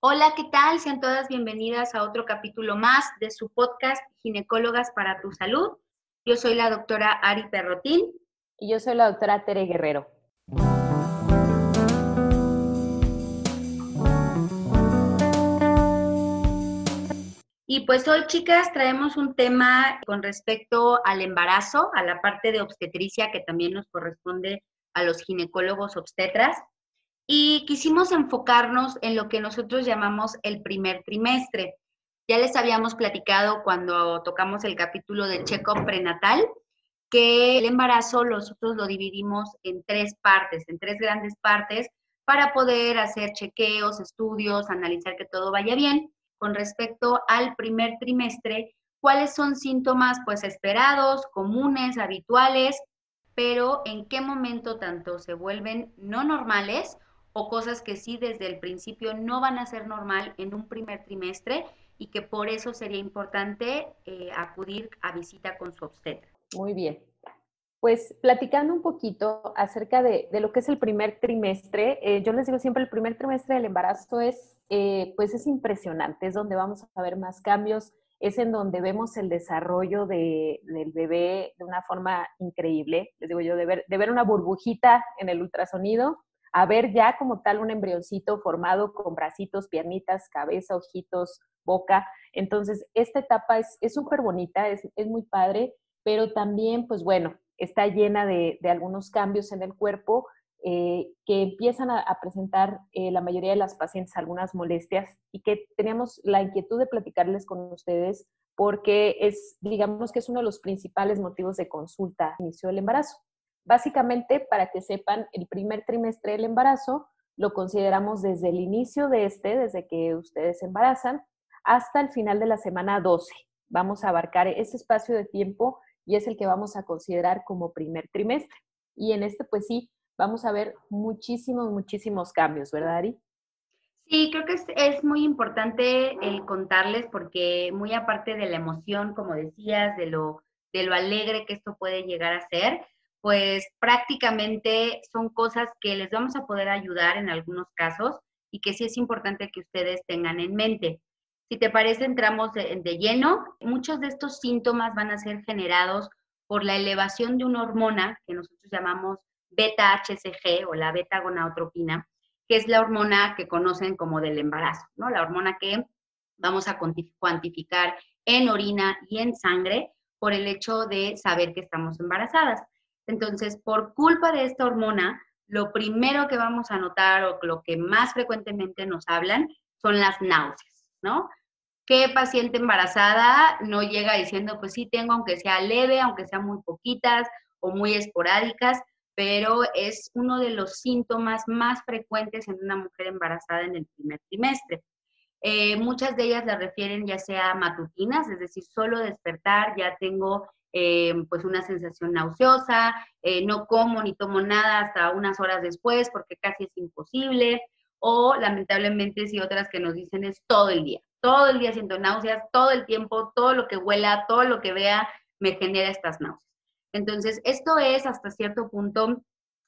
Hola, ¿qué tal? Sean todas bienvenidas a otro capítulo más de su podcast Ginecólogas para tu Salud. Yo soy la doctora Ari Perrotín. Y yo soy la doctora Tere Guerrero. Y pues hoy, chicas, traemos un tema con respecto al embarazo, a la parte de obstetricia que también nos corresponde a los ginecólogos obstetras y quisimos enfocarnos en lo que nosotros llamamos el primer trimestre. Ya les habíamos platicado cuando tocamos el capítulo de check-up prenatal que el embarazo nosotros lo dividimos en tres partes, en tres grandes partes, para poder hacer chequeos, estudios, analizar que todo vaya bien. Con respecto al primer trimestre, ¿cuáles son síntomas pues esperados, comunes, habituales, pero en qué momento tanto se vuelven no normales o cosas que sí desde el principio no van a ser normal en un primer trimestre y que por eso sería importante eh, acudir a visita con su obstetra. Muy bien. Pues platicando un poquito acerca de, lo que es el primer trimestre, eh, yo les digo siempre el primer trimestre del embarazo es, eh, pues es impresionante, es donde vamos a ver más cambios, es en donde vemos el desarrollo del bebé de una forma increíble. Les digo yo, de ver, de ver una burbujita en el ultrasonido a ver ya como tal un embrioncito formado con bracitos, piernitas, cabeza, ojitos, boca. Entonces, esta etapa es súper bonita, es, muy padre, pero también, pues bueno, está llena de, algunos cambios en el cuerpo eh, que empiezan a, presentar eh, la mayoría de las pacientes algunas molestias y que teníamos la inquietud de platicarles con ustedes porque es, digamos que es uno de los principales motivos de consulta inicio del embarazo. Básicamente, para que sepan, el primer trimestre del embarazo lo consideramos desde el inicio de este, desde que ustedes se embarazan, hasta el final de la semana 12. Vamos a abarcar ese espacio de tiempo y es el que vamos a considerar como primer trimestre. Y en este, pues sí, vamos a ver muchísimos, muchísimos cambios, ¿verdad, Ari? Sí, creo que es, muy importante el contarles porque muy aparte de la emoción, como decías, de lo, de lo alegre que esto puede llegar a ser, pues prácticamente son cosas que les vamos a poder ayudar en algunos casos y que sí es importante que ustedes tengan en mente. Si te parece, entramos de, lleno. Muchos de estos síntomas van a ser generados por la elevación de una hormona que nosotros llamamos beta-HCG o la beta-gonadotropina, que es la hormona que conocen como del embarazo, ¿no? La hormona que vamos a cuantificar en orina y en sangre por el hecho de saber que estamos embarazadas. Entonces, por culpa de esta hormona, lo primero que vamos a notar o lo que más frecuentemente nos hablan son las náuseas, ¿no? ¿Qué paciente embarazada no llega diciendo, pues sí, tengo, aunque sea leve, aunque sea muy poquitas o muy esporádicas, pero es uno de los síntomas más frecuentes en una mujer embarazada en el primer trimestre. Eh, muchas de ellas la refieren ya sea matutinas, es decir, solo despertar, ya tengo eh, pues una sensación nauseosa, eh, no como ni tomo nada hasta unas horas después porque casi es imposible, o lamentablemente si otras que nos dicen es todo el día, todo el día siento náuseas, todo el tiempo, todo lo que huela, todo lo que vea me genera estas náuseas. Entonces, esto es hasta cierto punto,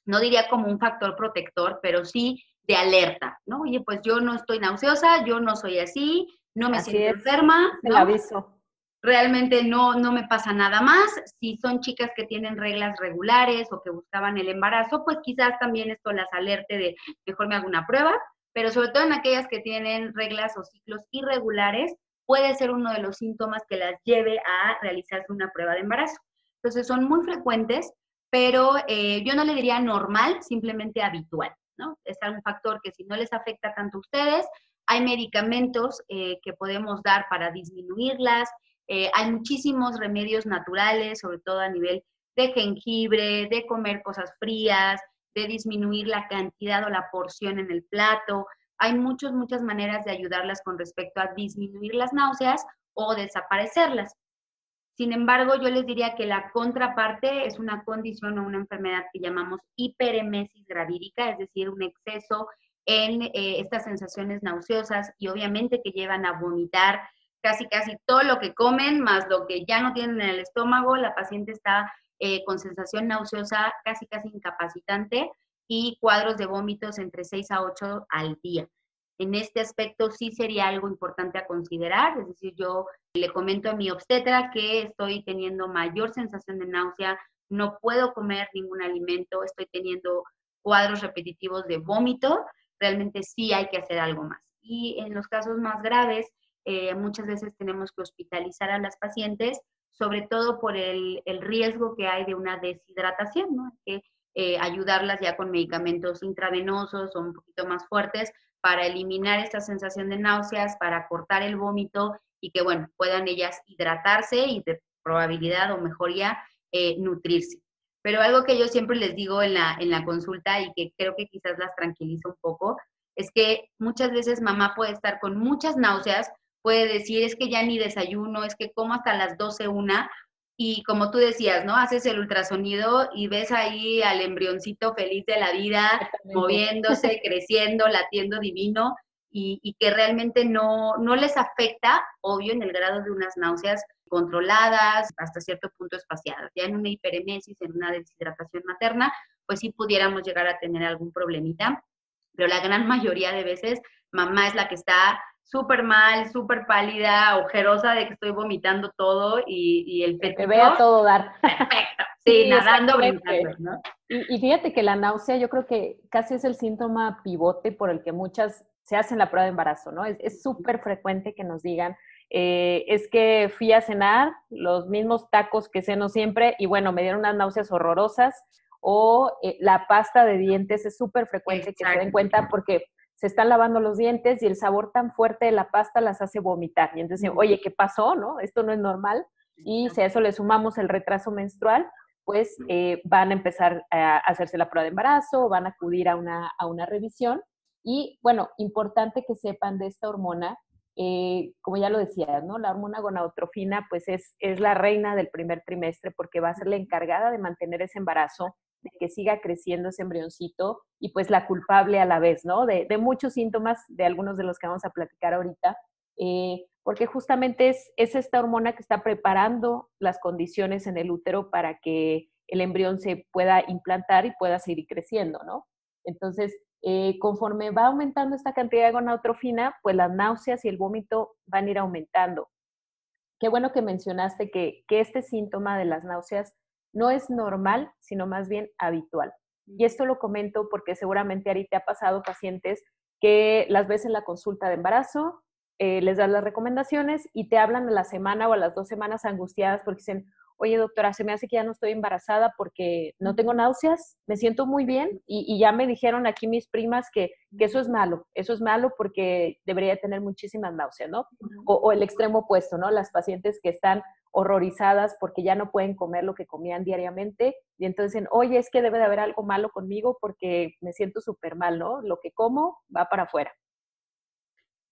no diría como un factor protector, pero sí de alerta, ¿no? Oye, pues yo no estoy nauseosa, yo no soy así, no me siento enferma. ¿no? aviso realmente no, no me pasa nada más. Si son chicas que tienen reglas regulares o que buscaban el embarazo, pues quizás también esto las alerte de mejor me hago una prueba, pero sobre todo en aquellas que tienen reglas o ciclos irregulares, puede ser uno de los síntomas que las lleve a realizarse una prueba de embarazo. Entonces son muy frecuentes, pero eh, yo no le diría normal, simplemente habitual, ¿no? Es un factor que si no les afecta tanto a ustedes, hay medicamentos eh, que podemos dar para disminuirlas, eh, hay muchísimos remedios naturales, sobre todo a nivel de jengibre, de comer cosas frías, de disminuir la cantidad o la porción en el plato. Hay muchas, muchas maneras de ayudarlas con respecto a disminuir las náuseas o desaparecerlas. Sin embargo, yo les diría que la contraparte es una condición o una enfermedad que llamamos hiperemesis gravídica, es decir, un exceso en eh, estas sensaciones nauseosas y obviamente que llevan a vomitar, casi casi todo lo que comen, más lo que ya no tienen en el estómago, la paciente está eh, con sensación nauseosa casi casi incapacitante y cuadros de vómitos entre 6 a 8 al día. en este aspecto sí sería algo importante a considerar. Es decir, yo le comento a mi obstetra que estoy teniendo mayor sensación de náusea, no puedo comer ningún alimento, estoy teniendo cuadros repetitivos de vómito, realmente sí hay que hacer algo más. Y en los casos más graves, eh, muchas veces tenemos que hospitalizar a las pacientes, sobre todo por el, riesgo que hay de una deshidratación, que eh, ayudarlas ya con medicamentos intravenosos o un poquito más fuertes para eliminar esta sensación de náuseas, para cortar el vómito y que, bueno, puedan ellas hidratarse y de probabilidad o mejoría eh, nutrirse. Pero algo que yo siempre les digo en la, en la consulta y que creo que quizás las tranquiliza un poco, es que muchas veces mamá puede estar con muchas náuseas, puede decir, es que ya ni desayuno, es que como hasta las 12, una, y como tú decías, ¿no? Haces el ultrasonido y ves ahí al embrioncito feliz de la vida, moviéndose, creciendo, latiendo divino, y, que realmente no, no les afecta, obvio, en el grado de unas náuseas controladas, hasta cierto punto espaciadas. Ya en una hiperemesis, en una deshidratación materna, pues sí pudiéramos llegar a tener algún problemita, pero la gran mayoría de veces mamá es la que está súper mal, súper pálida, ojerosa de que estoy vomitando todo y, el fetito... Que vea todo dar. Perfecto, sí, nadando, brincando, ¿no? Y, y, fíjate que la náusea yo creo que casi es el síntoma pivote por el que muchas se hacen la prueba de embarazo, ¿no? Es súper frecuente que nos digan, eh, es que fui a cenar los mismos tacos que ceno siempre y bueno, me dieron unas náuseas horrorosas o eh, la pasta de dientes es súper frecuente que se den cuenta porque se están lavando los dientes y el sabor tan fuerte de la pasta las hace vomitar. Y entonces, oye, ¿qué pasó? ¿No? Esto no es normal. Y si a eso le sumamos el retraso menstrual, pues eh, van a empezar a hacerse la prueba de embarazo, van a acudir a una, a una revisión. Y bueno, importante que sepan de esta hormona eh, como ya lo decía, ¿no? La hormona gonadotrofina, pues es, es la reina del primer trimestre porque va a ser la encargada de mantener ese embarazo, de que siga creciendo ese embrioncito y pues la culpable a la vez, ¿no? De, muchos síntomas, de algunos de los que vamos a platicar ahorita, eh, porque justamente es, es esta hormona que está preparando las condiciones en el útero para que el embrión se pueda implantar y pueda seguir creciendo, ¿no? Entonces, eh, conforme va aumentando esta cantidad de gonadotrofina, pues las náuseas y el vómito van a ir aumentando. Qué bueno que mencionaste que, que este síntoma de las náuseas no es normal, sino más bien habitual. Y esto lo comento porque seguramente Ari te ha pasado pacientes que las ves en la consulta de embarazo, eh, les das las recomendaciones y te hablan a la semana o a las dos semanas angustiadas porque dicen, oye doctora, se me hace que ya no estoy embarazada porque no tengo náuseas, me siento muy bien y, ya me dijeron aquí mis primas que, eso es malo, eso es malo porque debería tener muchísimas náuseas, ¿no? O, el extremo opuesto, ¿no? Las pacientes que están horrorizadas porque ya no pueden comer lo que comían diariamente y entonces dicen, oye, es que debe de haber algo malo conmigo porque me siento súper mal, ¿no? Lo que como va para afuera.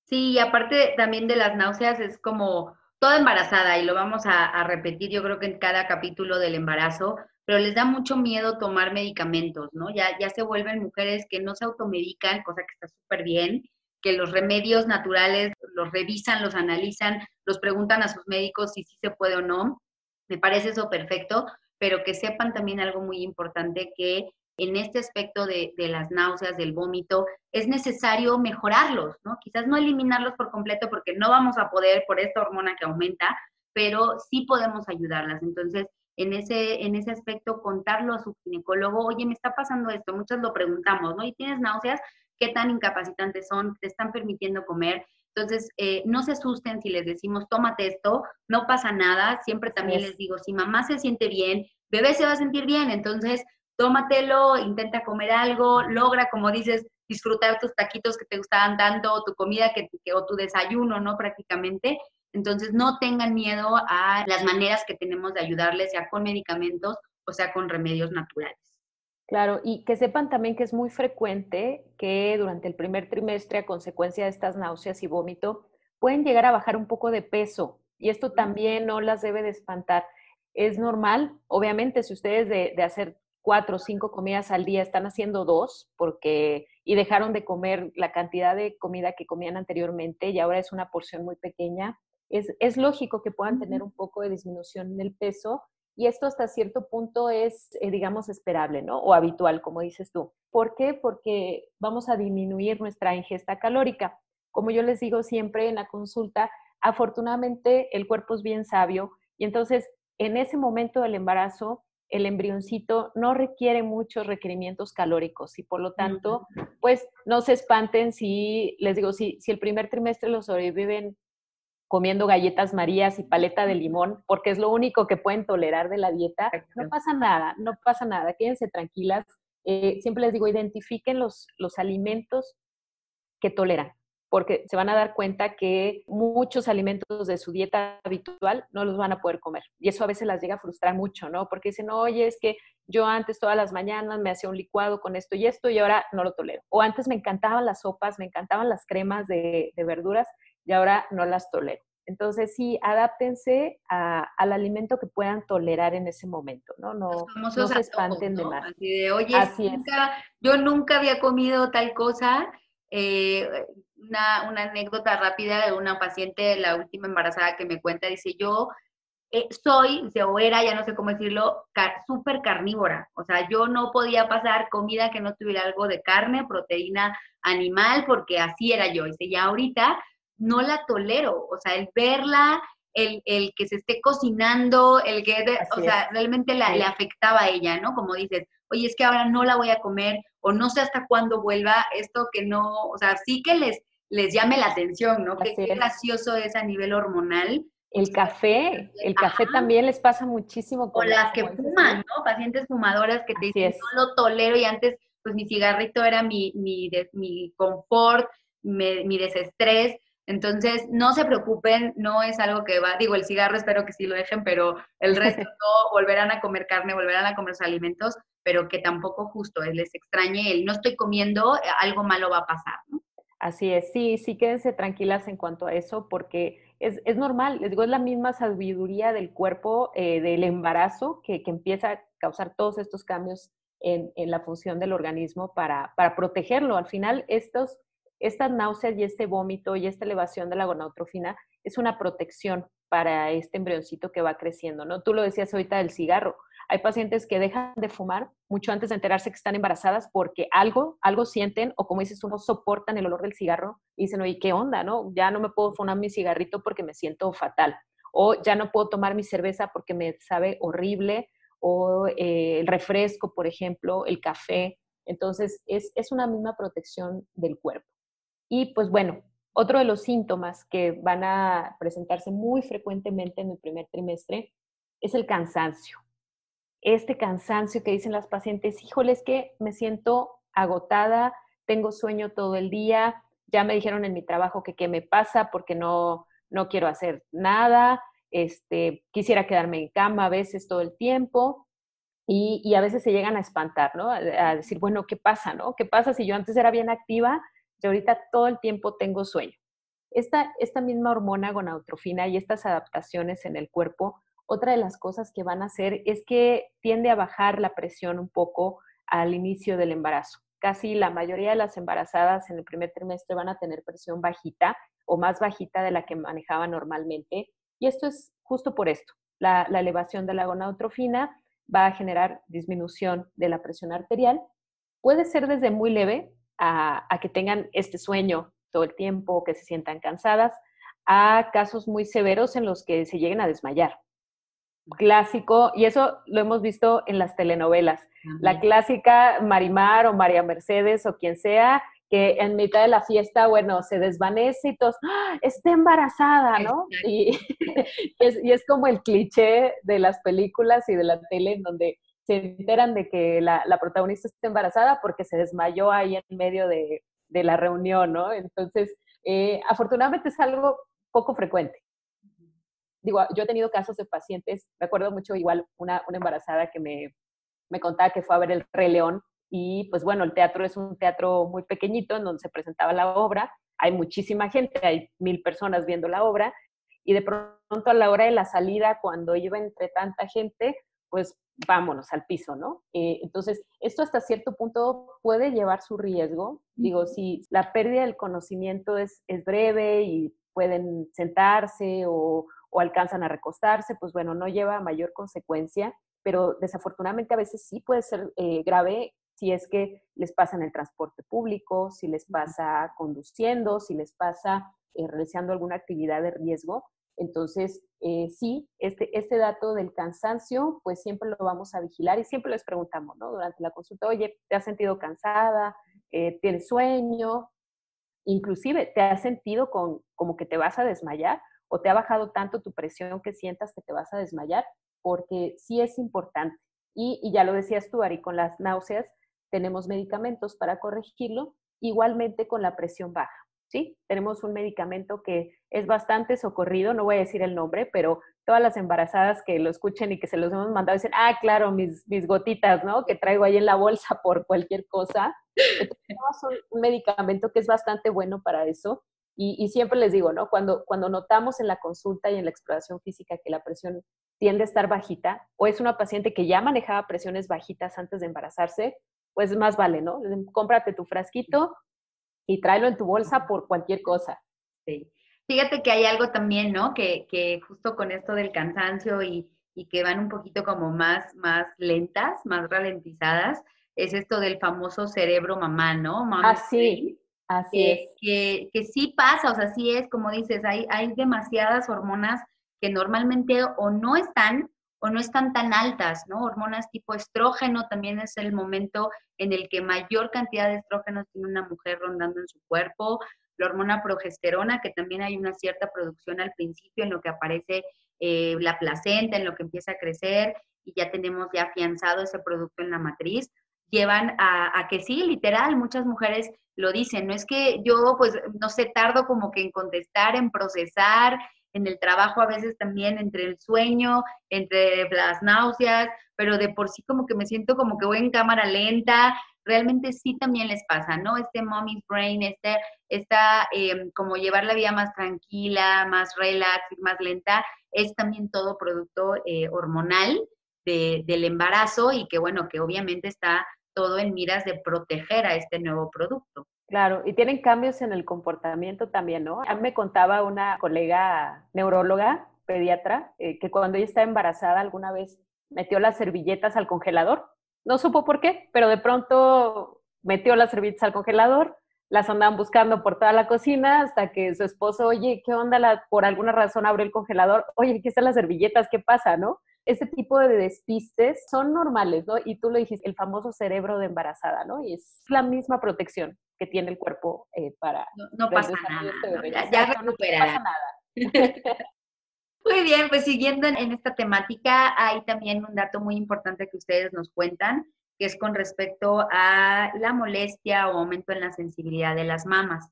Sí, y aparte también de las náuseas es como toda embarazada, y lo vamos a, repetir yo creo que en cada capítulo del embarazo, pero les da mucho miedo tomar medicamentos, ¿no? Ya, ya se vuelven mujeres que no se automedican, cosa que está súper bien, que los remedios naturales los revisan, los analizan, los preguntan a sus médicos si sí se puede o no. Me parece eso perfecto, pero que sepan también algo muy importante, que en este aspecto de, las náuseas, del vómito, es necesario mejorarlos, ¿no? Quizás no eliminarlos por completo porque no vamos a poder por esta hormona que aumenta, pero sí podemos ayudarlas. Entonces, en ese, en ese aspecto, contarlo a su ginecólogo, oye, me está pasando esto, muchas lo preguntamos, ¿no? ¿Y tienes náuseas? ¿Qué tan incapacitantes son? ¿Te están permitiendo comer? Entonces, eh, no se asusten si les decimos, tómate esto, no pasa nada. Siempre también les digo, si mamá se siente bien, bebé se va a sentir bien. Entonces, tómatelo, intenta comer algo, logra, como dices, disfrutar tus taquitos que te gustaban tanto, o tu comida que, o tu desayuno, ¿no? Prácticamente. Entonces, no tengan miedo a las maneras que tenemos de ayudarles, ya con medicamentos o sea con remedios naturales. Claro, y que sepan también que es muy frecuente que durante el primer trimestre, a consecuencia de estas náuseas y vómito, pueden llegar a bajar un poco de peso. Y esto también no las debe de espantar. Es normal, obviamente, si ustedes de, de hacer cuatro o cinco comidas al día, están haciendo dos porque y dejaron de comer la cantidad de comida que comían anteriormente y ahora es una porción muy pequeña. Es, es lógico que puedan tener un poco de disminución en el peso y esto hasta cierto punto es, eh, digamos, esperable, ¿no? O habitual, como dices tú. ¿Por qué? Porque vamos a disminuir nuestra ingesta calórica. Como yo les digo siempre en la consulta, afortunadamente el cuerpo es bien sabio y entonces en ese momento del embarazo el embrioncito no requiere muchos requerimientos calóricos y por lo tanto, pues no se espanten si, les digo, si, si el primer trimestre lo sobreviven comiendo galletas marías y paleta de limón, porque es lo único que pueden tolerar de la dieta, no pasa nada, no pasa nada, quédense tranquilas. Eh, siempre les digo, identifiquen los, los alimentos que toleran, porque se van a dar cuenta que muchos alimentos de su dieta habitual no los van a poder comer. Y eso a veces las llega a frustrar mucho, ¿no? Porque dicen, oye, es que yo antes todas las mañanas me hacía un licuado con esto y esto y ahora no lo tolero. O antes me encantaban las sopas, me encantaban las cremas de, de verduras y ahora no las tolero. Entonces, sí, adáptense al alimento que puedan tolerar en ese momento, ¿no? No, no se espanten de más. Así de, oye, yo nunca había comido tal cosa. Eh, una, una, anécdota rápida de una paciente, la última embarazada que me cuenta, dice, yo eh, soy, o era, ya no sé cómo decirlo, súper carnívora. O sea, yo no podía pasar comida que no tuviera algo de carne, proteína animal, porque así era yo. Dice, ya ahorita no la tolero, o sea, el verla, el, el que se esté cocinando, el que, o sea, realmente la, le afectaba a ella, ¿no? Como dices, oye, es que ahora no la voy a comer o no sé hasta cuándo vuelva, esto que no, o sea, sí que les, les llame la atención, ¿no? Que, qué gracioso es a nivel hormonal. El café, el café también les pasa muchísimo. o las que fuman, ¿no? Pacientes fumadoras que te dicen, no lo tolero y antes, pues mi cigarrito era mi, mi, mi confort, mi desestrés, entonces, no se preocupen, no es algo que va, digo, el cigarro espero que sí lo dejen, pero el resto no, volverán a comer carne, volverán a comer alimentos, pero que tampoco justo les extrañe el no estoy comiendo, eh, algo malo va a pasar, ¿no? Así es, sí, sí, quédense tranquilas en cuanto a eso, porque es, es normal, les digo, es la misma sabiduría del cuerpo eh, del embarazo que, que, empieza a causar todos estos cambios en, en la función del organismo para, para protegerlo. Al final, estos esta náusea y este vómito y esta elevación de la gonautrofina es una protección para este embrioncito que va creciendo, ¿no? Tú lo decías ahorita del cigarro. Hay pacientes que dejan de fumar mucho antes de enterarse que están embarazadas porque algo, algo sienten o como dices, no soportan el olor del cigarro y dicen, oye, ¿qué onda, no? Ya no me puedo fumar mi cigarrito porque me siento fatal. O ya no puedo tomar mi cerveza porque me sabe horrible. O eh, el refresco, por ejemplo, el café. Entonces, es, es una misma protección del cuerpo. Y pues bueno, otro de los síntomas que van a presentarse muy frecuentemente en el primer trimestre es el cansancio. Este cansancio que dicen las pacientes, híjole, es que me siento agotada, tengo sueño todo el día, ya me dijeron en mi trabajo que qué me pasa porque no, no quiero hacer nada, este, quisiera quedarme en cama a veces todo el tiempo y, y a veces se llegan a espantar, ¿no? A, decir, bueno, ¿qué pasa, no? ¿Qué pasa si yo antes era bien activa y ahorita todo el tiempo tengo sueño. Esta, esta misma hormona gonautrofina y estas adaptaciones en el cuerpo, otra de las cosas que van a hacer es que tiende a bajar la presión un poco al inicio del embarazo. Casi la mayoría de las embarazadas en el primer trimestre van a tener presión bajita o más bajita de la que manejaban normalmente. Y esto es justo por esto. La, la elevación de la gonautrofina va a generar disminución de la presión arterial. Puede ser desde muy leve, a, que tengan este sueño todo el tiempo, que se sientan cansadas, a casos muy severos en los que se lleguen a desmayar. Clásico, y eso lo hemos visto en las telenovelas. La clásica Marimar o María Mercedes o quien sea, que en mitad de la fiesta, bueno, se desvanece y todos, ¡Ah, está embarazada, ¿no? Y es, y es como el cliché de las películas y de la tele en donde se enteran de que la, protagonista está embarazada porque se desmayó ahí en medio de, la reunión, ¿no? Entonces, eh, afortunadamente es algo poco frecuente. Digo, yo he tenido casos de pacientes, me acuerdo mucho igual una, embarazada que me, me contaba que fue a ver el Rey León y pues bueno, el teatro es un teatro muy pequeñito en donde se presentaba la obra, hay muchísima gente, hay mil personas viendo la obra y de pronto a la hora de la salida, cuando iba entre tanta gente, pues vámonos al piso, ¿no? Eh, entonces, esto hasta cierto punto puede llevar su riesgo. Digo, si la pérdida del conocimiento es, es breve y pueden sentarse o, o alcanzan a recostarse, pues bueno, no lleva a mayor consecuencia, pero desafortunadamente a veces sí puede ser eh, grave si es que les pasa en el transporte público, si les pasa conduciendo, si les pasa eh, realizando alguna actividad de riesgo. Entonces, eh, sí, este, este dato del cansancio, pues siempre lo vamos a vigilar y siempre les preguntamos, ¿no? Durante la consulta, oye, ¿te has sentido cansada? Eh, ¿Tienes sueño? Inclusive, ¿te has sentido con, como que te vas a desmayar? ¿O te ha bajado tanto tu presión que sientas que te vas a desmayar? Porque sí es importante. Y, y ya lo decías tú, Ari, con las náuseas, tenemos medicamentos para corregirlo, igualmente con la presión baja. ¿Sí? Tenemos un medicamento que es bastante socorrido, no voy a decir el nombre, pero todas las embarazadas que lo escuchen y que se los hemos mandado dicen, ah, claro, mis, mis gotitas, ¿no? Que traigo ahí en la bolsa por cualquier cosa. tenemos un, medicamento que es bastante bueno para eso. Y, y, siempre les digo, ¿no? Cuando, cuando notamos en la consulta y en la exploración física que la presión tiende a estar bajita, o es una paciente que ya manejaba presiones bajitas antes de embarazarse, pues más vale, ¿no? Cómprate tu frasquito y tráelo en tu bolsa por cualquier cosa. Sí. Fíjate que hay algo también, ¿no? Que, que justo con esto del cansancio y, y, que van un poquito como más, más lentas, más ralentizadas, es esto del famoso cerebro mamá, ¿no? Mamá así, así es. Que, que sí pasa, o sea, sí es, como dices, hay, hay demasiadas hormonas que normalmente o no están o no están tan altas, ¿no? Hormonas tipo estrógeno también es el momento en el que mayor cantidad de estrógenos tiene una mujer rondando en su cuerpo. La hormona progesterona, que también hay una cierta producción al principio en lo que aparece eh, la placenta, en lo que empieza a crecer y ya tenemos ya afianzado ese producto en la matriz, llevan a, a que sí, literal, muchas mujeres lo dicen, no es que yo pues no sé, tardo como que en contestar, en procesar, en el trabajo a veces también entre el sueño, entre las náuseas, pero de por sí como que me siento como que voy en cámara lenta, realmente sí también les pasa, ¿no? Este mommy's brain, este, esta em, como llevar la vida más tranquila, más relax, más lenta, es también todo producto eh, hormonal del embarazo y que bueno, que obviamente está todo en miras de proteger a este nuevo producto. Claro, y tienen cambios en el comportamiento también, ¿no? Me contaba una colega neuróloga, pediatra, eh, que cuando ella estaba embarazada alguna vez metió las servilletas al congelador. No supo por qué, pero de pronto metió las servilletas al congelador, las andaban buscando por toda la cocina hasta que su esposo, oye, ¿qué onda? La, por alguna razón abrió el congelador, oye, aquí están las servilletas, ¿qué pasa, no? Este tipo de despistes son normales, ¿no? Y tú lo dijiste, el famoso cerebro de embarazada, ¿no? Y es la misma protección que tiene el cuerpo eh, para... No, pasa nada, ya, ya recuperará. nada. Muy bien, pues siguiendo en, esta temática, hay también un dato muy importante que ustedes nos cuentan, que es con respecto a la molestia o aumento en la sensibilidad de las mamas.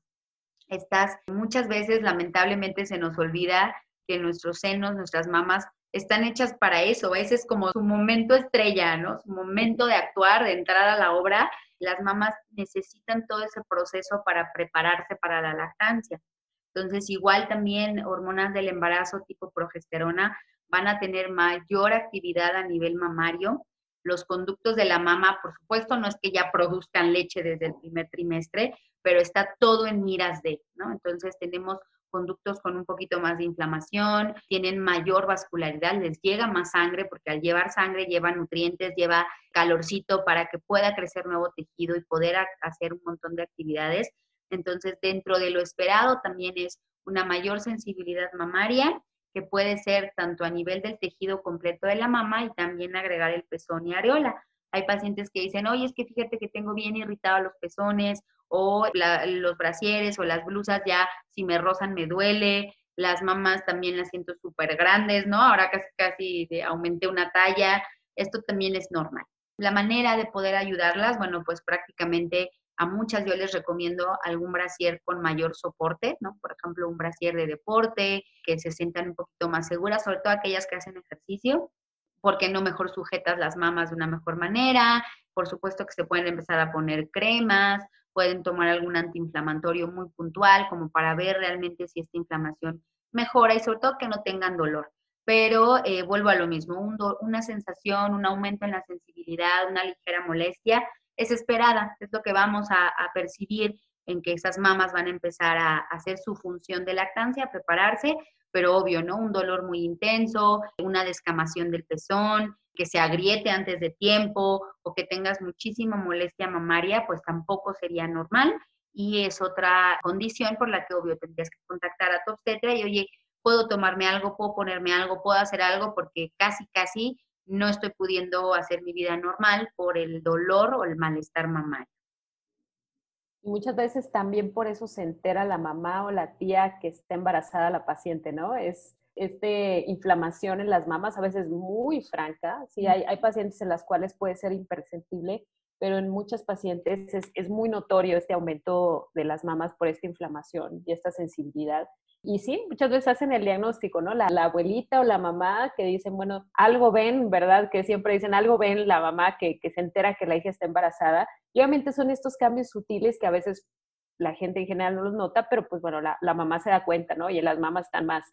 Estas muchas veces lamentablemente se nos olvida que nuestros senos, nuestras mamas están hechas para eso. Ese es como su momento estrella, ¿no? Su momento de actuar, de entrar a la obra las mamás necesitan todo ese proceso para prepararse para la lactancia. Entonces, igual también hormonas del embarazo tipo progesterona van a tener mayor actividad a nivel mamario. Los conductos de la mama, por supuesto, no es que ya produzcan leche desde el primer trimestre, pero está todo en miras de, ¿no? Entonces tenemos conductos con un poquito más de inflamación, tienen mayor vascularidad, les llega más sangre porque al llevar sangre lleva nutrientes, lleva calorcito para que pueda crecer nuevo tejido y poder hacer un montón de actividades. Entonces, dentro de lo esperado también es una mayor sensibilidad mamaria que puede ser tanto a nivel del tejido completo de la mama y también agregar el pezón y areola. Hay pacientes que dicen, oye, es que fíjate que tengo bien irritados los pezones o los brasieres o las blusas ya si me rozan me duele, las mamás también las siento súper grandes, ¿no? Ahora casi casi aumenté una talla, esto también es normal. La manera de poder ayudarlas, bueno, pues prácticamente a muchas yo les recomiendo algún brasier con mayor soporte, ¿no? Por ejemplo, un brasier de deporte, que se sientan un poquito más seguras, sobre todo aquellas que hacen ejercicio, porque no mejor sujetas las mamas de una mejor manera. Por supuesto que se pueden empezar a poner cremas pueden tomar algún antiinflamatorio muy puntual como para ver realmente si esta inflamación mejora y sobre todo que no tengan dolor. Pero eh, vuelvo a lo mismo, una sensación, un aumento en la sensibilidad, una ligera molestia es esperada, es lo que vamos a, percibir en que esas mamas van a empezar a hacer su función de lactancia, a prepararse, pero obvio, ¿no? Un dolor muy intenso, una descamación del pezón, que se agriete antes de tiempo o que tengas muchísima molestia mamaria, pues tampoco sería normal y es otra condición por la que obvio tendrías que contactar a tu obstetra y oye, puedo tomarme algo, puedo ponerme algo, puedo hacer algo porque casi, casi no estoy pudiendo hacer mi vida normal por el dolor o el malestar mamario. Y muchas veces también por eso se entera la mamá o la tía que está embarazada la paciente, ¿no? Es este inflamación en las mamas, a veces muy franca. Sí, hay, hay pacientes en las cuales puede ser imperceptible, pero en muchas pacientes es, muy notorio este aumento de las mamas por esta inflamación y esta sensibilidad. Y sí, muchas veces hacen el diagnóstico, ¿no? La, abuelita o la mamá que dicen, bueno, algo ven, ¿verdad? Que siempre dicen, algo ven la mamá que, se entera que la hija está embarazada. Y obviamente son estos cambios sutiles que a veces la gente en general no los nota, pero pues bueno, la, la mamá se da cuenta, ¿no? Y las mamás están más,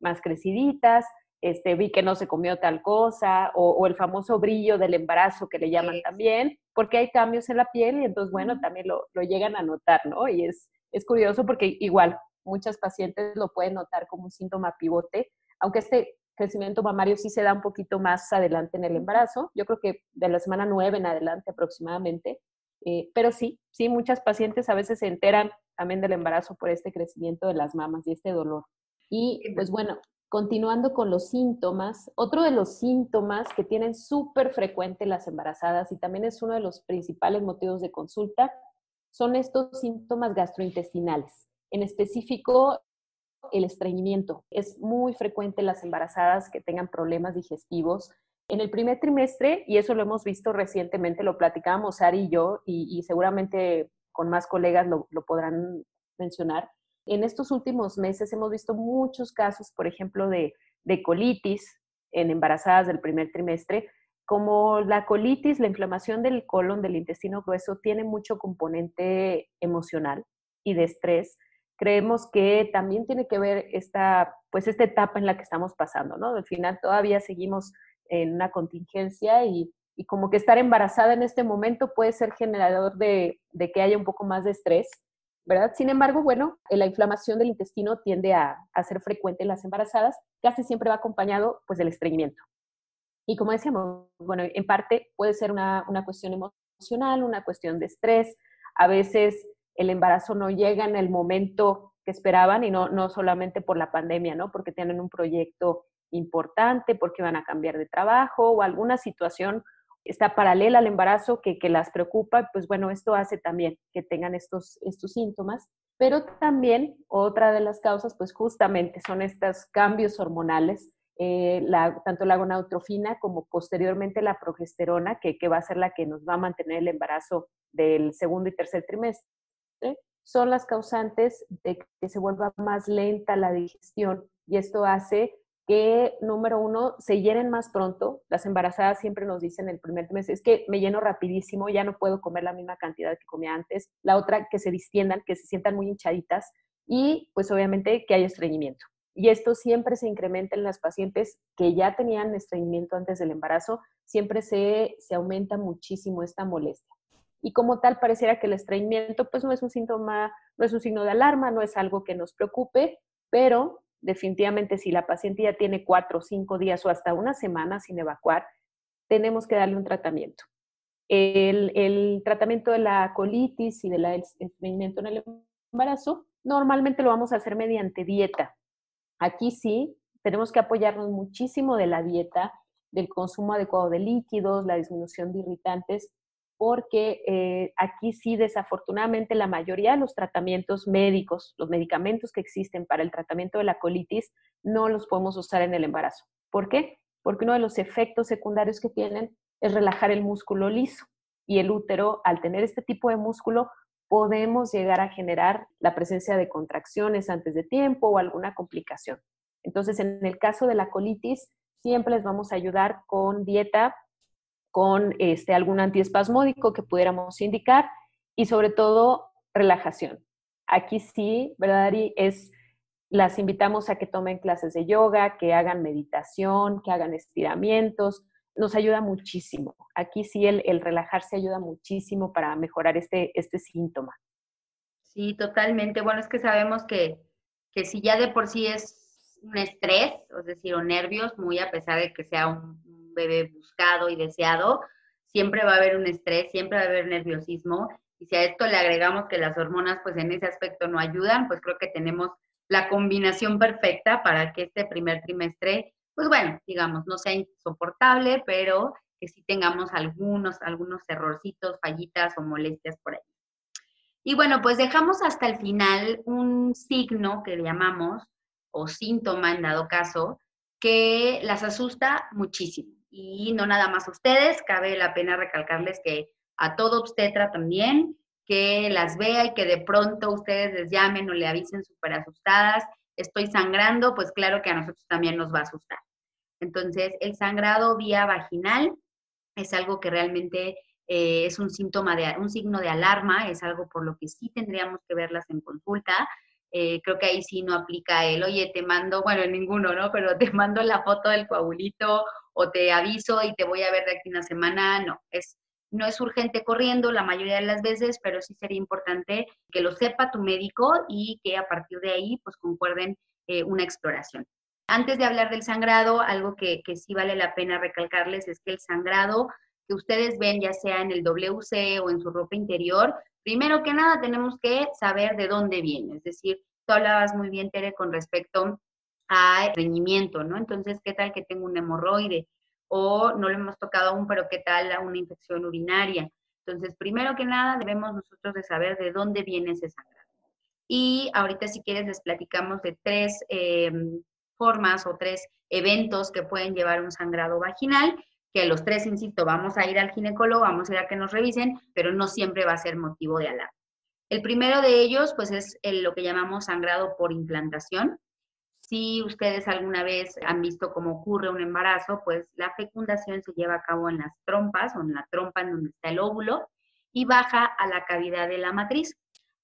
más creciditas, este, vi que no se comió tal cosa, o, o, el famoso brillo del embarazo que le llaman también, porque hay cambios en la piel y entonces, bueno, también lo, lo llegan a notar, ¿no? Y es, es curioso porque igual muchas pacientes lo pueden notar como un síntoma pivote, aunque este crecimiento mamario sí se da un poquito más adelante en el embarazo, yo creo que de la semana 9 en adelante aproximadamente, eh, pero sí, sí, muchas pacientes a veces se enteran también del embarazo por este crecimiento de las mamas y este dolor. Y pues bueno, continuando con los síntomas, otro de los síntomas que tienen súper frecuente las embarazadas y también es uno de los principales motivos de consulta son estos síntomas gastrointestinales. En específico, el estreñimiento. Es muy frecuente en las embarazadas que tengan problemas digestivos. En el primer trimestre, y eso lo hemos visto recientemente, lo platicábamos Ari y yo, y, seguramente con más colegas lo podrán mencionar, en estos últimos meses hemos visto muchos casos, por ejemplo, de, colitis en embarazadas del primer trimestre. Como la colitis, la inflamación del colon, del intestino grueso, tiene mucho componente emocional y de estrés, creemos que también tiene que ver esta, pues esta etapa en la que estamos pasando, ¿no? Al final todavía seguimos en una contingencia y, y como que estar embarazada en este momento puede ser generador de, que haya un poco más de estrés, ¿verdad? Sin embargo, bueno, la inflamación del intestino tiende a, a ser frecuente en las embarazadas, casi siempre va acompañado pues del estreñimiento. Y como decíamos, bueno, en parte puede ser una, una cuestión emocional, una cuestión de estrés, a veces el embarazo no llega en el momento que esperaban y no, no solamente por la pandemia, ¿no? Porque tienen un proyecto importante, porque van a cambiar de trabajo o alguna situación está paralela al embarazo que, que las preocupa, pues bueno, esto hace también que tengan estos, estos síntomas. Pero también otra de las causas, pues justamente son estos cambios hormonales, eh, tanto la gonadotrofina como posteriormente la progesterona, que, que va a ser la que nos va a mantener el embarazo del segundo y tercer trimestre son las causantes de que se vuelva más lenta la digestión y esto hace que, número uno, se llenen más pronto. Las embarazadas siempre nos dicen el primer mes, es que me lleno rapidísimo, ya no puedo comer la misma cantidad que comía antes. La otra, que se distiendan, que se sientan muy hinchaditas y pues obviamente que hay estreñimiento. Y esto siempre se incrementa en las pacientes que ya tenían estreñimiento antes del embarazo, siempre se, se aumenta muchísimo esta molestia y como tal pareciera que el estreñimiento pues no es un síntoma, no es un signo de alarma, no es algo que nos preocupe, pero definitivamente si la paciente ya tiene cuatro cinco días o hasta una semana sin evacuar, tenemos que darle un tratamiento. El, el tratamiento de la colitis y del estreñimiento en el embarazo normalmente lo vamos a hacer mediante dieta. Aquí sí, tenemos que apoyarnos muchísimo de la dieta, del consumo adecuado de líquidos, la disminución de irritantes, porque eh, aquí sí, desafortunadamente, la mayoría de los tratamientos médicos, los medicamentos que existen para el tratamiento de la colitis, no los podemos usar en el embarazo. ¿Por qué? Porque uno de los efectos secundarios que tienen es relajar el músculo liso y el útero, al tener este tipo de músculo, podemos llegar a generar la presencia de contracciones antes de tiempo o alguna complicación. Entonces, en el caso de la colitis, siempre les vamos a ayudar con dieta con este, algún antiespasmódico que pudiéramos indicar y sobre todo relajación. Aquí sí, ¿verdad, Ari? Es, las invitamos a que tomen clases de yoga, que hagan meditación, que hagan estiramientos. Nos ayuda muchísimo. Aquí sí el, el relajarse ayuda muchísimo para mejorar este, este síntoma. Sí, totalmente. Bueno, es que sabemos que, que si ya de por sí es un estrés, es decir, o nervios, muy a pesar de que sea un, bebé buscado y deseado, siempre va a haber un estrés, siempre va a haber nerviosismo. Y si a esto le agregamos que las hormonas, pues en ese aspecto no ayudan, pues creo que tenemos la combinación perfecta para que este primer trimestre, pues bueno, digamos, no sea insoportable, pero que sí tengamos algunos, algunos errorcitos, fallitas o molestias por ahí. Y bueno, pues dejamos hasta el final un signo que llamamos, o síntoma en dado caso, que las asusta muchísimo. Y no nada más a ustedes, cabe la pena recalcarles que a todo obstetra también, que las vea y que de pronto ustedes les llamen o le avisen súper asustadas, estoy sangrando, pues claro que a nosotros también nos va a asustar. Entonces, el sangrado vía vaginal es algo que realmente eh, es un síntoma de un signo de alarma, es algo por lo que sí tendríamos que verlas en consulta. Eh, creo que ahí sí no aplica el, oye, te mando, bueno, ninguno, ¿no? Pero te mando la foto del coagulito o te aviso y te voy a ver de aquí una semana, no, es, no es urgente corriendo la mayoría de las veces, pero sí sería importante que lo sepa tu médico y que a partir de ahí pues concuerden eh, una exploración. Antes de hablar del sangrado, algo que, que sí vale la pena recalcarles es que el sangrado que ustedes ven, ya sea en el WC o en su ropa interior, primero que nada tenemos que saber de dónde viene. Es decir, tú hablabas muy bien, Tere, con respecto a reñimiento, ¿no? Entonces, ¿qué tal que tengo un hemorroide? O no lo hemos tocado aún, pero ¿qué tal una infección urinaria? Entonces, primero que nada, debemos nosotros de saber de dónde viene ese sangrado. Y ahorita, si quieres, les platicamos de tres em, formas o tres eventos que pueden llevar un sangrado vaginal que los tres, insisto, vamos a ir al ginecólogo, vamos a ir a que nos revisen, pero no siempre va a ser motivo de alarma. El primero de ellos, pues, es lo que llamamos sangrado por implantación. Si ustedes alguna vez han visto cómo ocurre un embarazo, pues la fecundación se lleva a cabo en las trompas o en la trompa en donde está el óvulo y baja a la cavidad de la matriz.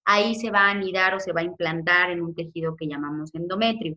Ahí se va a anidar o se va a implantar en un tejido que llamamos endometrio.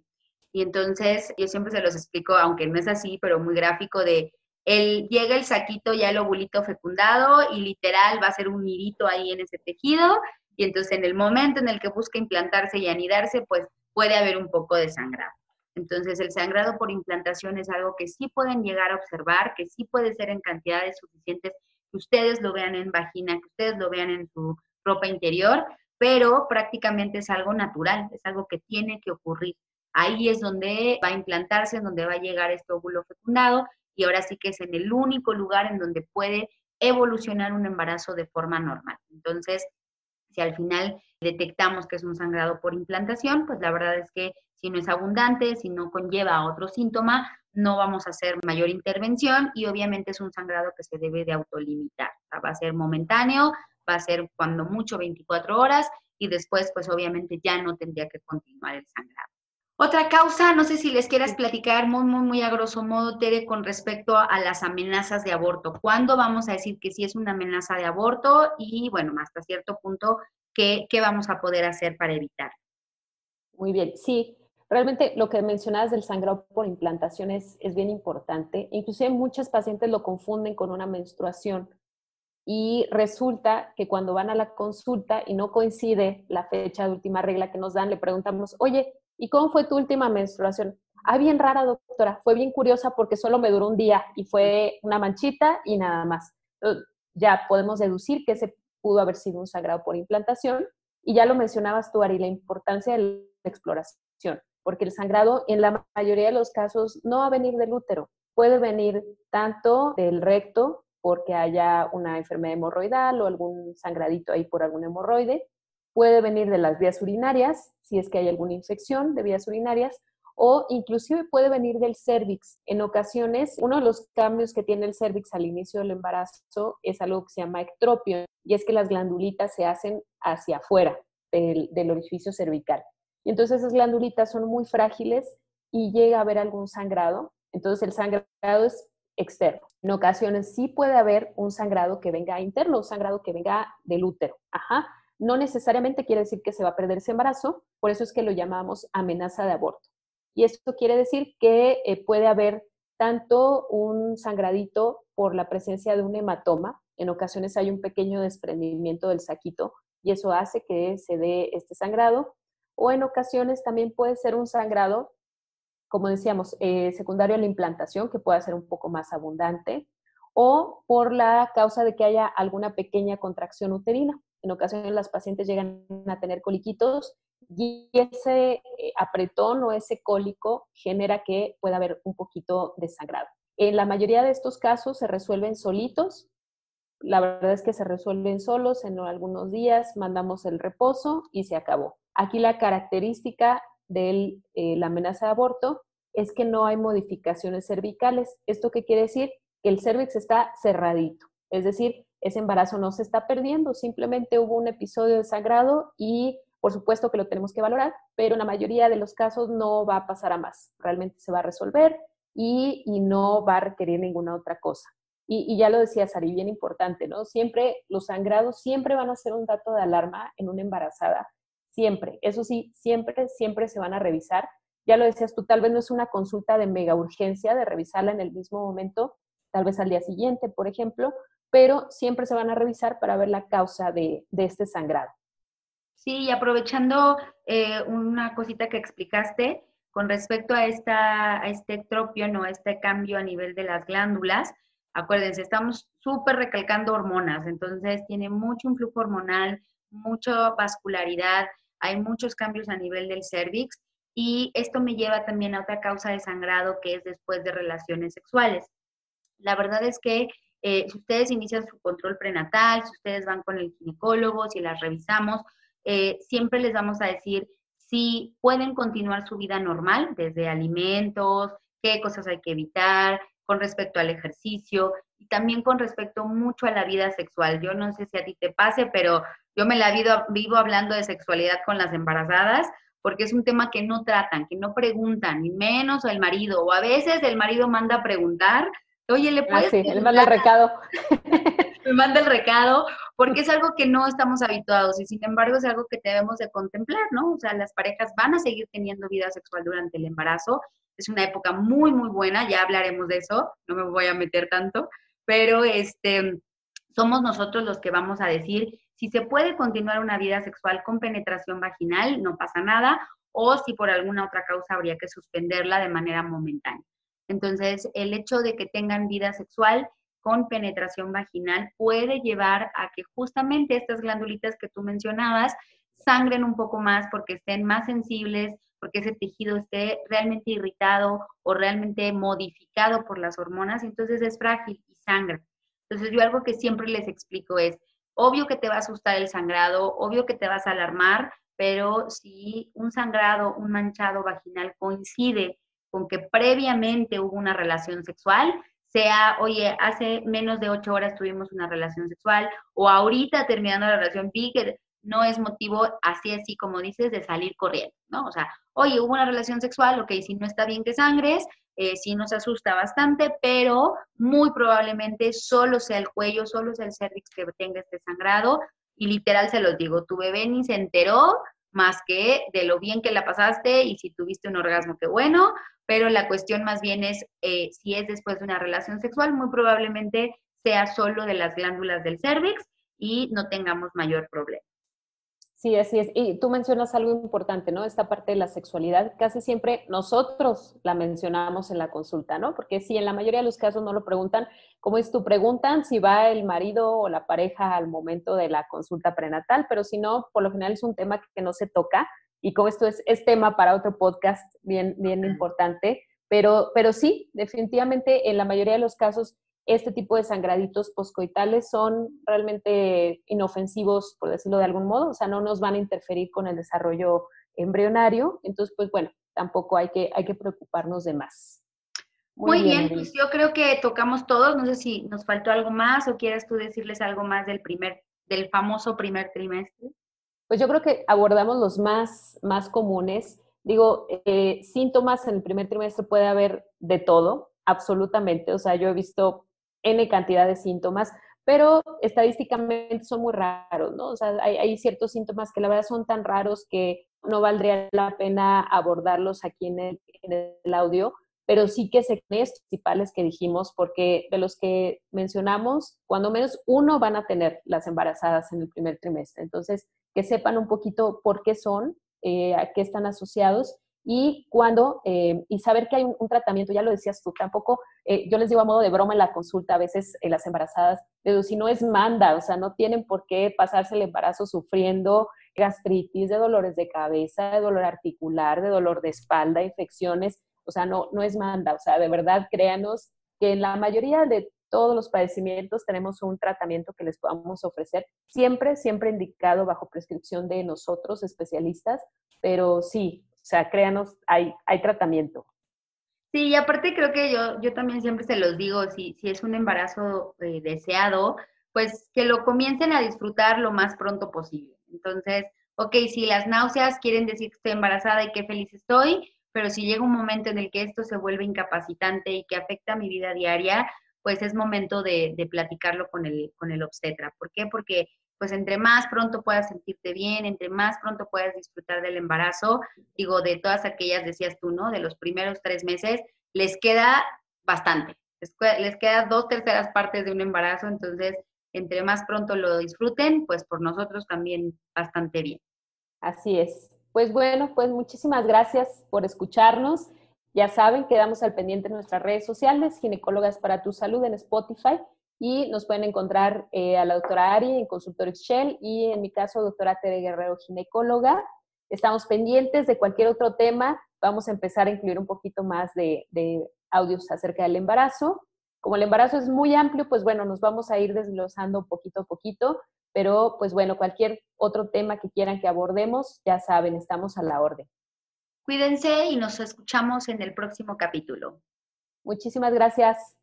Y entonces yo siempre se los explico, aunque no es así, pero muy gráfico de el, llega el saquito ya el ovulito fecundado y literal va a ser un nidito ahí en ese tejido y entonces en el momento en el que busca implantarse y anidarse, pues puede haber un poco de sangrado. Entonces el sangrado por implantación es algo que sí pueden llegar a observar, que sí puede ser en cantidades suficientes, que ustedes lo vean en vagina, que ustedes lo vean en su ropa interior, pero prácticamente es algo natural, es algo que tiene que ocurrir. Ahí es donde va a implantarse, donde va a llegar este óvulo fecundado y ahora sí que es en el único lugar en donde puede evolucionar un embarazo de forma normal. Entonces, si al final detectamos que es un sangrado por implantación, pues la verdad es que si no es abundante, si no conlleva otro síntoma, no vamos a hacer mayor intervención y obviamente es un sangrado que se debe de autolimitar. va a ser momentáneo, va a ser cuando mucho 24 horas y después pues obviamente ya no tendría que continuar el sangrado. Otra causa, no sé si les quieras platicar muy, muy, muy a grosso modo, Tere, con respecto a las amenazas de aborto. ¿Cuándo vamos a decir que sí es una amenaza de aborto? Y bueno, hasta cierto punto, ¿qué, qué vamos a poder hacer para evitar? Muy bien, sí. Realmente lo que mencionabas del sangrado por implantación es, es bien importante. Inclusive muchas pacientes lo confunden con una menstruación y resulta que cuando van a la consulta y no coincide la fecha de última regla que nos dan, le preguntamos, oye, ¿Y cómo fue tu última menstruación? Ah, bien rara, doctora. Fue bien curiosa porque solo me duró un día y fue una manchita y nada más. ya podemos deducir que ese pudo haber sido un sangrado por implantación. Y ya lo mencionabas tú, Ari, la importancia de la exploración, porque el sangrado en la mayoría de los casos no va a venir del útero, puede venir tanto del recto, porque haya una enfermedad hemorroidal o algún sangradito ahí por algún hemorroide, puede venir de las vías urinarias, si es que hay alguna infección de vías urinarias, o inclusive puede venir del cervix. En ocasiones, uno de los cambios que tiene el cervix al inicio del embarazo es algo que se llama ectropio, y es que las glandulitas se hacen hacia afuera del, del orificio cervical. Y entonces esas glandulitas son muy frágiles y llega a haber algún sangrado. Entonces el sangrado es externo. En ocasiones sí puede haber un sangrado que venga interno, un sangrado que venga del útero. Ajá no necesariamente quiere decir que se va a perder ese embarazo, por eso es que lo llamamos amenaza de aborto. Y esto quiere decir que eh, puede haber tanto un sangradito por la presencia de un hematoma, en ocasiones hay un pequeño desprendimiento del saquito, y eso hace que se dé este sangrado. O en ocasiones también puede ser un sangrado, como decíamos, eh, secundario a la implantación, que puede ser un poco más abundante, o por la causa de que haya alguna pequeña contracción uterina. En ocasiones las pacientes llegan a tener coliquitos y ese eh, apretón o ese cólico genera que pueda haber un poquito de sangrado. En la mayoría de estos casos se resuelven solitos. La verdad es que se resuelven solos en algunos días, mandamos el reposo y se acabó. Aquí la característica de eh, la amenaza de aborto es que no hay modificaciones cervicales. ¿Esto qué quiere decir? Que el cervix está cerradito. Es decir, ese embarazo no se está perdiendo, simplemente hubo un episodio de sangrado y por supuesto que lo tenemos que valorar, pero la mayoría de los casos no va a pasar a más. Realmente se va a resolver y, no va a requerir ninguna otra cosa. Y, ya lo decía Sari, bien importante, ¿no? Siempre los sangrados siempre van a ser un dato de alarma en una embarazada, siempre. Eso sí, siempre, siempre se van a revisar. Ya lo decías tú, tal vez no es una consulta de mega urgencia de revisarla en el mismo momento, tal vez al día siguiente, por ejemplo, pero siempre se van a revisar para ver la causa de este sangrado. Sí, aprovechando eh, una cosita que explicaste con respecto a, esta, este ¿no? a este cambio a nivel de las glándulas, acuérdense, estamos súper recalcando hormonas, entonces tiene mucho influjo hormonal, mucha vascularidad, hay muchos cambios a nivel del cervix y esto me lleva también a otra causa de sangrado que es después de relaciones sexuales. La verdad es que eh, si ustedes inician su control prenatal, si ustedes van con el ginecólogo, si las revisamos, eh, siempre les vamos a decir si pueden continuar su vida normal, desde alimentos, qué cosas hay que evitar, con respecto al ejercicio y también con respecto mucho a la vida sexual. Yo no sé si a ti te pase, pero yo me la vivo, vivo hablando de sexualidad con las embarazadas porque es un tema que no tratan, que no preguntan, ni menos el marido, o a veces el marido manda a preguntar, oye, ¿le ah, puedes? sí, él manda el recado. me manda el recado, porque es algo que no estamos habituados y sin embargo es algo que debemos de contemplar, ¿no? O sea, las parejas van a seguir teniendo vida sexual durante el embarazo, es una época muy, muy buena, ya hablaremos de eso, no me voy a meter tanto, pero este, somos nosotros los que vamos a decir si se puede continuar una vida sexual con penetración vaginal, no pasa nada, o si por alguna otra causa habría que suspenderla de manera momentánea. Entonces, el hecho de que tengan vida sexual con penetración vaginal puede llevar a que justamente estas glandulitas que tú mencionabas sangren un poco más porque estén más sensibles, porque ese tejido esté realmente irritado o realmente modificado por las hormonas, entonces es frágil y sangra. Entonces yo algo que siempre les explico es, obvio que te va a asustar el sangrado, obvio que te vas a alarmar, pero si un sangrado, un manchado vaginal coincide con que previamente hubo una relación sexual, sea, oye, hace menos de ocho horas tuvimos una relación sexual o ahorita terminando la relación vi no es motivo así, así como dices, de salir corriendo, ¿no? O sea, oye, hubo una relación sexual, ok, si no está bien que sangres, eh, sí nos asusta bastante, pero muy probablemente solo sea el cuello, solo sea el cervix que tenga este sangrado y literal se los digo, tu bebé ni se enteró más que de lo bien que la pasaste y si tuviste un orgasmo, qué bueno, pero la cuestión más bien es eh, si es después de una relación sexual, muy probablemente sea solo de las glándulas del cervix y no tengamos mayor problema. Sí, así es. Y tú mencionas algo importante, ¿no? Esta parte de la sexualidad, casi siempre nosotros la mencionamos en la consulta, ¿no? Porque si en la mayoría de los casos no lo preguntan, como es tú, preguntan si va el marido o la pareja al momento de la consulta prenatal, pero si no, por lo general es un tema que no se toca y como esto es, es tema para otro podcast bien, bien importante, pero, pero sí, definitivamente en la mayoría de los casos este tipo de sangraditos poscoitales son realmente inofensivos, por decirlo de algún modo, o sea, no nos van a interferir con el desarrollo embrionario, entonces, pues bueno, tampoco hay que, hay que preocuparnos de más. Muy, bien, pues yo creo que tocamos todos, no sé si nos faltó algo más o quieres tú decirles algo más del primer, del famoso primer trimestre. Pues yo creo que abordamos los más, más comunes. Digo, eh, síntomas en el primer trimestre puede haber de todo, absolutamente. O sea, yo he visto N cantidad de síntomas, pero estadísticamente son muy raros, ¿no? O sea, hay, ciertos síntomas que la verdad son tan raros que no valdría la pena abordarlos aquí en el, audio, pero sí que se principales que dijimos, porque de los que mencionamos, cuando menos uno van a tener las embarazadas en el primer trimestre. Entonces, que sepan un poquito por qué son, eh, a qué están asociados y cuando, eh, y saber que hay un, tratamiento, ya lo decías tú, tampoco, eh, yo les digo a modo de broma en la consulta, a veces en las embarazadas, pero si no es manda, o sea, no tienen por qué pasarse el embarazo sufriendo gastritis, de dolores de cabeza, de dolor articular, de dolor de espalda, infecciones, o sea, no, no es manda, o sea, de verdad, créanos que en la mayoría de todos los padecimientos tenemos un tratamiento que les podamos ofrecer, siempre, siempre indicado bajo prescripción de nosotros, especialistas, pero sí, o sea, créanos, hay, hay tratamiento. Sí, y aparte creo que yo, yo también siempre se los digo, si, si es un embarazo eh, deseado, pues que lo comiencen a disfrutar lo más pronto posible. Entonces, ok, si las náuseas quieren decir que estoy embarazada y qué feliz estoy, pero si llega un momento en el que esto se vuelve incapacitante y que afecta mi vida diaria, pues es momento de, platicarlo con el, con el obstetra. ¿Por qué? Porque pues entre más pronto puedas sentirte bien, entre más pronto puedas disfrutar del embarazo, digo, de todas aquellas, decías tú, ¿no? De los primeros tres meses, les queda bastante, les, les queda dos terceras partes de un embarazo, entonces, entre más pronto lo disfruten, pues por nosotros también bastante bien. Así es. Pues bueno, pues muchísimas gracias por escucharnos. Ya saben, quedamos al pendiente en nuestras redes sociales, Ginecólogas para tu Salud en Spotify y nos pueden encontrar eh, a la doctora Ari en Consultorio Excel y en mi caso, doctora Tere Guerrero, ginecóloga. Estamos pendientes de cualquier otro tema. Vamos a empezar a incluir un poquito más de, de audios acerca del embarazo. Como el embarazo es muy amplio, pues bueno, nos vamos a ir desglosando poquito a poquito, pero pues bueno, cualquier otro tema que quieran que abordemos, ya saben, estamos a la orden. Cuídense y nos escuchamos en el próximo capítulo. Muchísimas gracias.